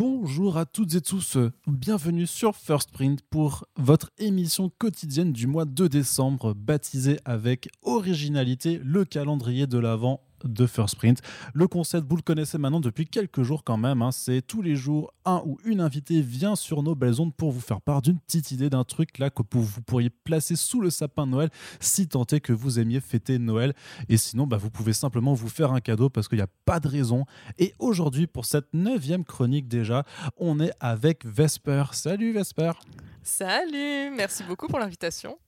Bonjour à toutes et tous, bienvenue sur First Print pour votre émission quotidienne du mois de décembre baptisée avec originalité le calendrier de l'Avent de First Print. Le concept, vous le connaissez maintenant depuis quelques jours quand même. hein. C'est tous les jours, un ou une invitée vient sur nos belles ondes pour vous faire part d'une petite idée, d'un truc là que vous pourriez placer sous le sapin de Noël si tant est que vous aimiez fêter Noël. Et sinon, bah, vous pouvez simplement vous faire un cadeau parce qu'il n'y a pas de raison. Et aujourd'hui, pour cette neuvième chronique déjà, on est avec Vesper. Salut Vesper Salut, merci beaucoup pour l'invitation.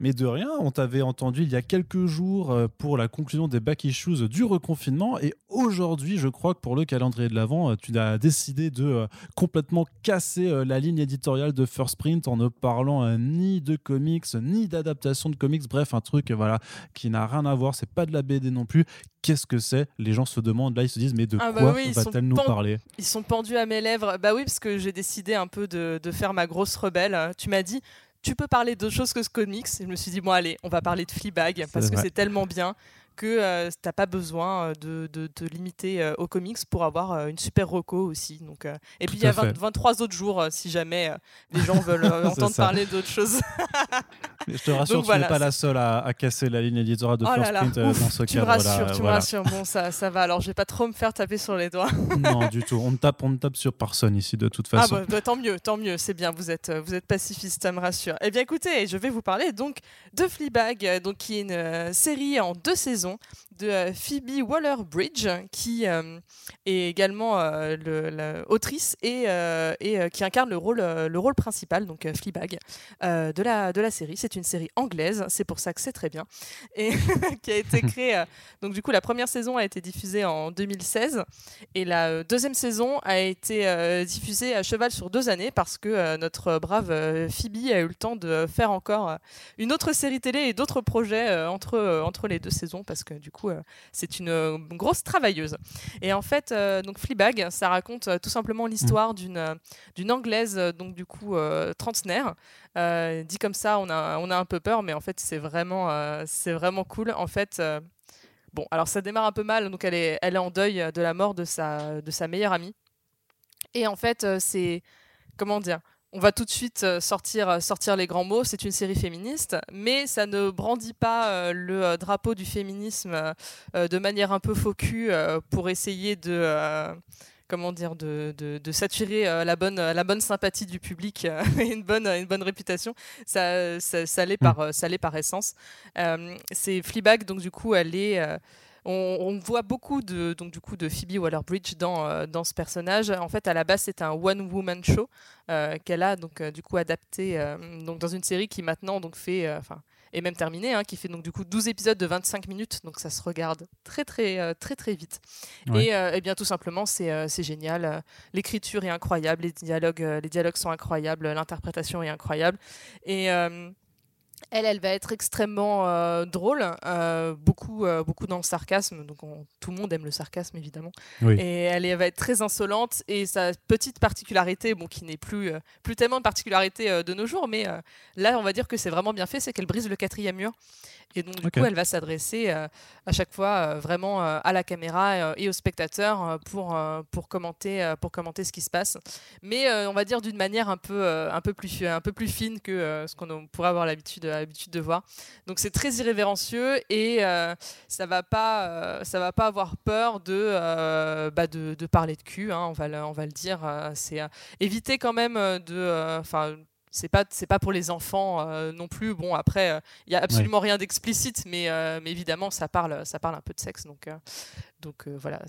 Mais de rien, on t'avait entendu il y a quelques jours euh, pour la conclusion des back issues du reconfinement et aujourd'hui, je crois que pour le calendrier de l'Avent, euh, tu as décidé de euh, complètement casser la ligne éditoriale de First Print en ne parlant ni de comics, ni d'adaptation de comics, bref, un truc voilà qui n'a rien à voir, c'est pas de la BD non plus. Qu'est-ce que c'est? Les gens se demandent, là ils se disent mais de Ah bah quoi oui, va-t-elle nous parler? Ils sont pendus à mes lèvres. Bah oui, parce que j'ai décidé un peu de, de faire ma grosse rebelle. Tu m'as dit, tu peux parler d'autre chose que ce comics. Et je me suis dit, bon allez, on va parler de Fleabag parce que c'est tellement bien que euh, t'as pas besoin euh, de, de te limiter euh, aux comics pour avoir euh, une super reco aussi. Donc, euh, et puis il y a 20 fait. 23 autres jours si jamais les gens veulent entendre ça. parler d'autres choses. Je te rassure, Donc tu n'es voilà, pas la seule à, à casser la ligne éditoriale de oh First Print euh, dans ce tu me cadre-là. rassures, tu me rassures. Bon, ça, ça va. Alors, je vais pas trop me faire taper sur les doigts. non, du tout. On ne tape, on tape sur personne ici de toute Ah façon. bah, bah, tant mieux, tant mieux, c'est bien, vous êtes, euh, vous êtes pacifiste, ça me rassure. Eh bien écoutez, je vais vous parler donc de Fleabag, euh, donc, qui est une série en deux saisons de euh, Phoebe Waller-Bridge, qui euh, est également euh, le- la autrice et, euh, et qui incarne le rôle, le rôle principal, donc Fleabag, de, la, de la série. C'est une série anglaise, c'est pour ça que c'est très bien, et qui a été créée. donc du coup, la première saison a été diffusée en 2016 et la deuxième saison a été diffusée à cheval sur deux années parce que notre brave Phoebe a eu le temps de faire encore une autre série télé et d'autres projets entre, entre les deux saisons parce que du coup euh, c'est une euh, grosse travailleuse. Et en fait, euh, donc Fleabag, ça raconte tout simplement l'histoire d'une euh, d'une anglaise donc du coup trentenaire. Dit comme ça, on a, on a un peu peur, mais en fait c'est vraiment, c'est vraiment cool. En fait. Bon, alors ça démarre un peu mal, donc elle est, elle est en deuil de la mort de sa, de sa meilleure amie. Et en fait, c'est. Comment dire On va tout de suite euh, sortir, euh, sortir les grands mots. C'est une série féministe, mais ça ne brandit pas euh, le drapeau du féminisme de manière un peu faux cul pour essayer de. Comment dire, de, de, de s'attirer euh, la, bonne, la bonne sympathie du public euh, et une bonne, une bonne réputation. Ça, ça, ça l'est par, ça l'est par essence. Euh, c'est Fleabag, donc du coup, elle est. on, on voit beaucoup de, donc, du coup, de Phoebe Waller-Bridge dans, euh, dans ce personnage. En fait, à la base, c'est un one-woman show euh, qu'elle a donc, euh, du coup, adapté donc, dans une série qui maintenant donc, fait. Enfin, est même terminée, hein, qui fait donc du coup 12 épisodes de 25 minutes, donc ça se regarde très très euh, très très vite. Ouais. Et, euh, eh bien tout simplement c'est euh, génial, l'écriture est incroyable, les dialogues les dialogues sont incroyables, l'interprétation est incroyable et elle, elle va être extrêmement euh, drôle, euh, beaucoup, euh, beaucoup dans le sarcasme. Donc, on- tout le monde aime le sarcasme, évidemment. Oui. Et elle, va être très insolente. Et sa petite particularité, bon, qui n'est plus, plus tellement une particularité de nos jours, mais là, on va dire que c'est vraiment bien fait, c'est qu'elle brise le quatrième mur. Et donc, du coup, elle va s'adresser à chaque fois vraiment à la caméra et aux spectateurs pour, pour, commenter, pour commenter ce qui se passe. Mais on va dire d'une manière un peu, un peu, plus, un peu plus fine que ce qu'on pourrait avoir l'habitude l'habitude de voir. Donc, c'est très irrévérencieux et euh, ça va pas, euh, ça va pas avoir peur de, euh, bah, de, parler de cul, hein, on, va le, on va le dire. c'est éviter quand même de. Enfin, c'est pas, c'est pas pour les enfants euh, non plus. Bon, après, il y a absolument rien d'explicite, mais, euh, mais évidemment, ça parle, ça parle un peu de sexe. Donc, euh, donc euh, voilà,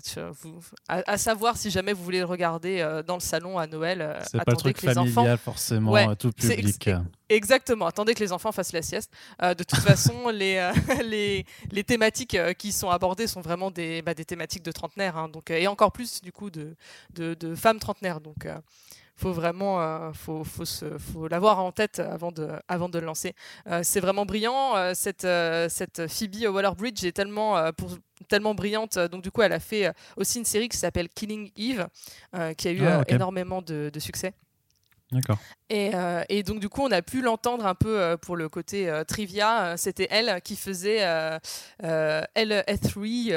vous, à, à savoir si jamais vous voulez le regarder euh, dans le salon à Noël, euh, C'est pas le truc que les familial enfants. forcément, Ouais, euh, tout public. ex- Exactement, attendez que les enfants fassent la sieste. Euh, de toute façon, les, euh, les, les thématiques euh, qui sont abordées sont vraiment des, bah, des thématiques de trentenaires, hein, donc, euh, et encore plus du coup de, de, de femmes trentenaires. Donc, euh, faut vraiment euh, faut, faut, l'avoir en tête avant de, avant de le lancer. Euh, c'est vraiment brillant. euh, cette, cette Phoebe Waller-Bridge est tellement, pour- tellement brillante. Donc du coup, elle a fait aussi une série qui s'appelle Killing Eve, qui a eu Ah, énormément de, de succès. Euh, et, donc du coup, on a pu l'entendre un peu euh, pour le côté euh, trivia. C'était elle qui faisait L3,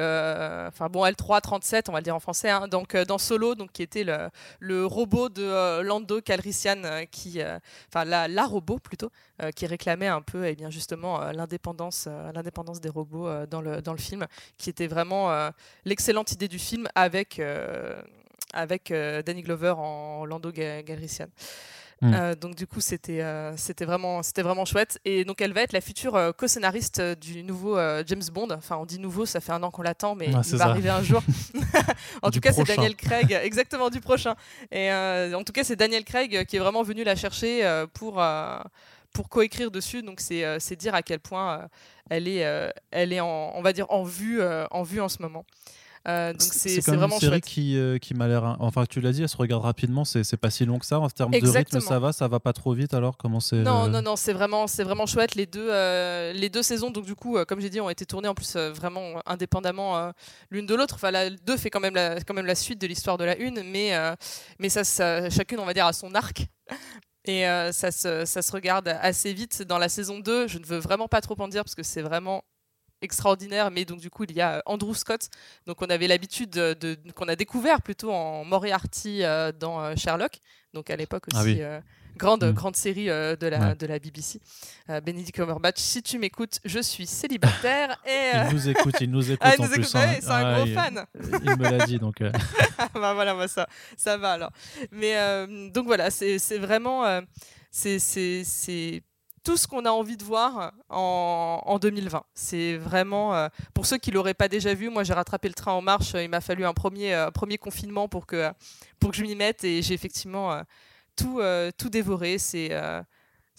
enfin bon L3 37, on va le dire en français. Hein, donc dans Solo, donc qui était le, robot de Lando Calrissian, qui, enfin la, robot plutôt, qui réclamait un peu, eh bien justement l'indépendance, l'indépendance des robots dans le dans le film, qui était vraiment l'excellente idée du film avec avec Danny Glover en Lando Calrissian. Mm. Euh, donc du coup, c'était euh, c'était vraiment c'était vraiment chouette. Et donc elle va être la future euh, co-scénariste du nouveau James Bond. Enfin, on dit nouveau, ça fait un an qu'on l'attend, mais il va arriver un jour. en tout cas, c'est Daniel Craig, exactement du prochain. Et en tout cas, c'est Daniel Craig qui est vraiment venu la chercher pour pour coécrire dessus. Donc c'est dire à quel point elle est elle est en, on va dire en vue en vue en ce moment. Euh, donc c'est vraiment une série qui, euh, qui m'a l'air. Enfin, tu l'as dit, elle se regarde rapidement. C'est pas si long que ça en termes de rythme. Ça va, ça va pas trop vite. Alors comment c'est Non, euh, non, non, c'est vraiment, vraiment chouette. Les deux, les deux saisons, donc du coup, comme j'ai dit, ont été tournées en plus vraiment indépendamment l'une de l'autre. Enfin, la 2 fait quand même la, quand même la suite de l'histoire de la une, mais mais ça, ça, chacune, on va dire, à son arc. Et ça, se, ça se regarde assez vite. Dans la saison 2, je ne veux vraiment pas trop en dire parce que c'est vraiment extraordinaire, mais donc du coup il y a euh, Andrew Scott, donc on avait l'habitude de, qu'on a découvert plutôt en Moriarty euh, dans euh, Sherlock, donc à l'époque ah aussi grande mm. grande série de la de la BBC. Benedict Cumberbatch, si tu m'écoutes, je suis célibataire et il nous écoute, il nous écoute ah, en plus. Hein. c'est un gros fan. Il, me l'a dit donc. bah voilà, bah, ça ça va alors. Mais donc voilà, c'est vraiment c'est c'est tout ce qu'on a envie de voir en, 2020. C'est vraiment, euh, pour ceux qui ne l'auraient pas déjà vu, moi j'ai rattrapé le train en marche, il m'a fallu un premier, euh, confinement pour que, pour que je m'y mette et j'ai effectivement euh, tout, tout dévoré. C'est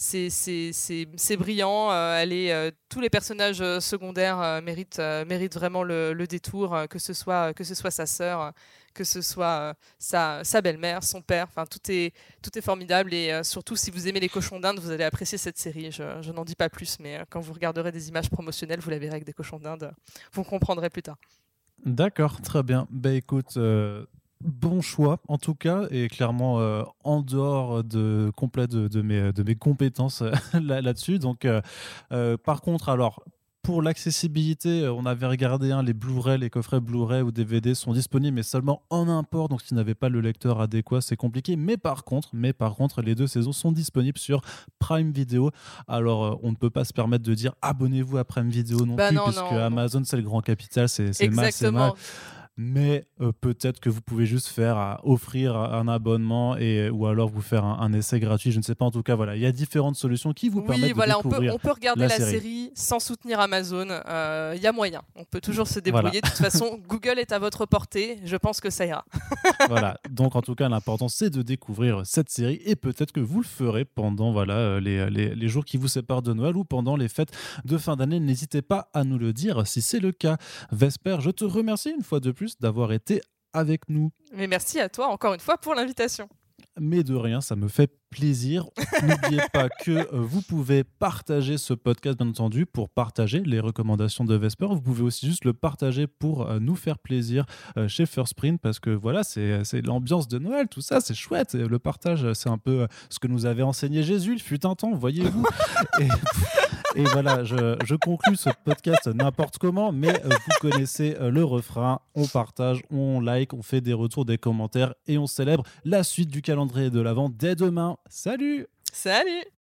c'est brillant. elle est, tous les personnages secondaires méritent, méritent vraiment le, détour, que, ce soit, que ce soit sa sœur, que ce soit sa, belle-mère, son père. Enfin, tout est, tout est formidable. Et surtout, si vous aimez les cochons d'Inde, vous allez apprécier cette série. Je, je n'en dis pas plus, mais quand vous regarderez des images promotionnelles, vous la verrez avec des cochons d'Inde. Vous comprendrez plus tard. D'accord, très bien. Bah écoute, bon choix en tout cas et clairement euh, en dehors de complet de, mes, de mes compétences euh, là-dessus donc euh, par contre alors pour l'accessibilité, on avait regardé hein, les Blu-ray, les coffrets Blu-ray ou DVD sont disponibles, mais seulement en import. Donc, si vous n'avez pas le lecteur adéquat, c'est compliqué. Mais par contre, mais par contre, les deux saisons sont disponibles sur Prime Video. Alors, on ne peut pas se permettre de dire abonnez-vous à Prime Video non bah plus, puisque Amazon c'est le grand capital, c'est mal, c'est mal mais euh, peut-être que vous pouvez juste faire offrir un abonnement et ou alors vous faire un, essai gratuit. Je ne sais pas. En tout cas, voilà, il y a différentes solutions qui vous permettent voilà, de découvrir on peut, on peut regarder la, série. sans soutenir Amazon. Euh, il y a moyen. On peut toujours se débrouiller. De toute façon, Google est à votre portée. Je pense que ça ira. voilà. Donc en tout cas, l'important c'est de découvrir cette série et peut-être que vous le ferez pendant voilà euh, les, les, les jours qui vous séparent de Noël ou pendant les fêtes de fin d'année. N'hésitez pas à nous le dire si c'est le cas. Vesper, je te remercie une fois de plus d'avoir été avec nous. Mais merci à toi encore une fois pour l'invitation. Mais de rien, ça me fait plaisir. N'oubliez pas que euh, vous pouvez partager ce podcast, bien entendu, pour partager les recommandations de Vesper. Vous pouvez aussi juste le partager pour euh, nous faire plaisir euh, chez First Print, parce que voilà, c'est l'ambiance de Noël, tout ça, c'est chouette. Le partage, c'est un peu ce que nous avait enseigné Jésus, il fut un temps, voyez-vous. Et, voilà, je, je, conclus ce podcast n'importe comment, mais vous connaissez le refrain. On partage, on like, on fait des retours, des commentaires et on célèbre la suite du calendrier de l'Avent dès demain. Salut Salut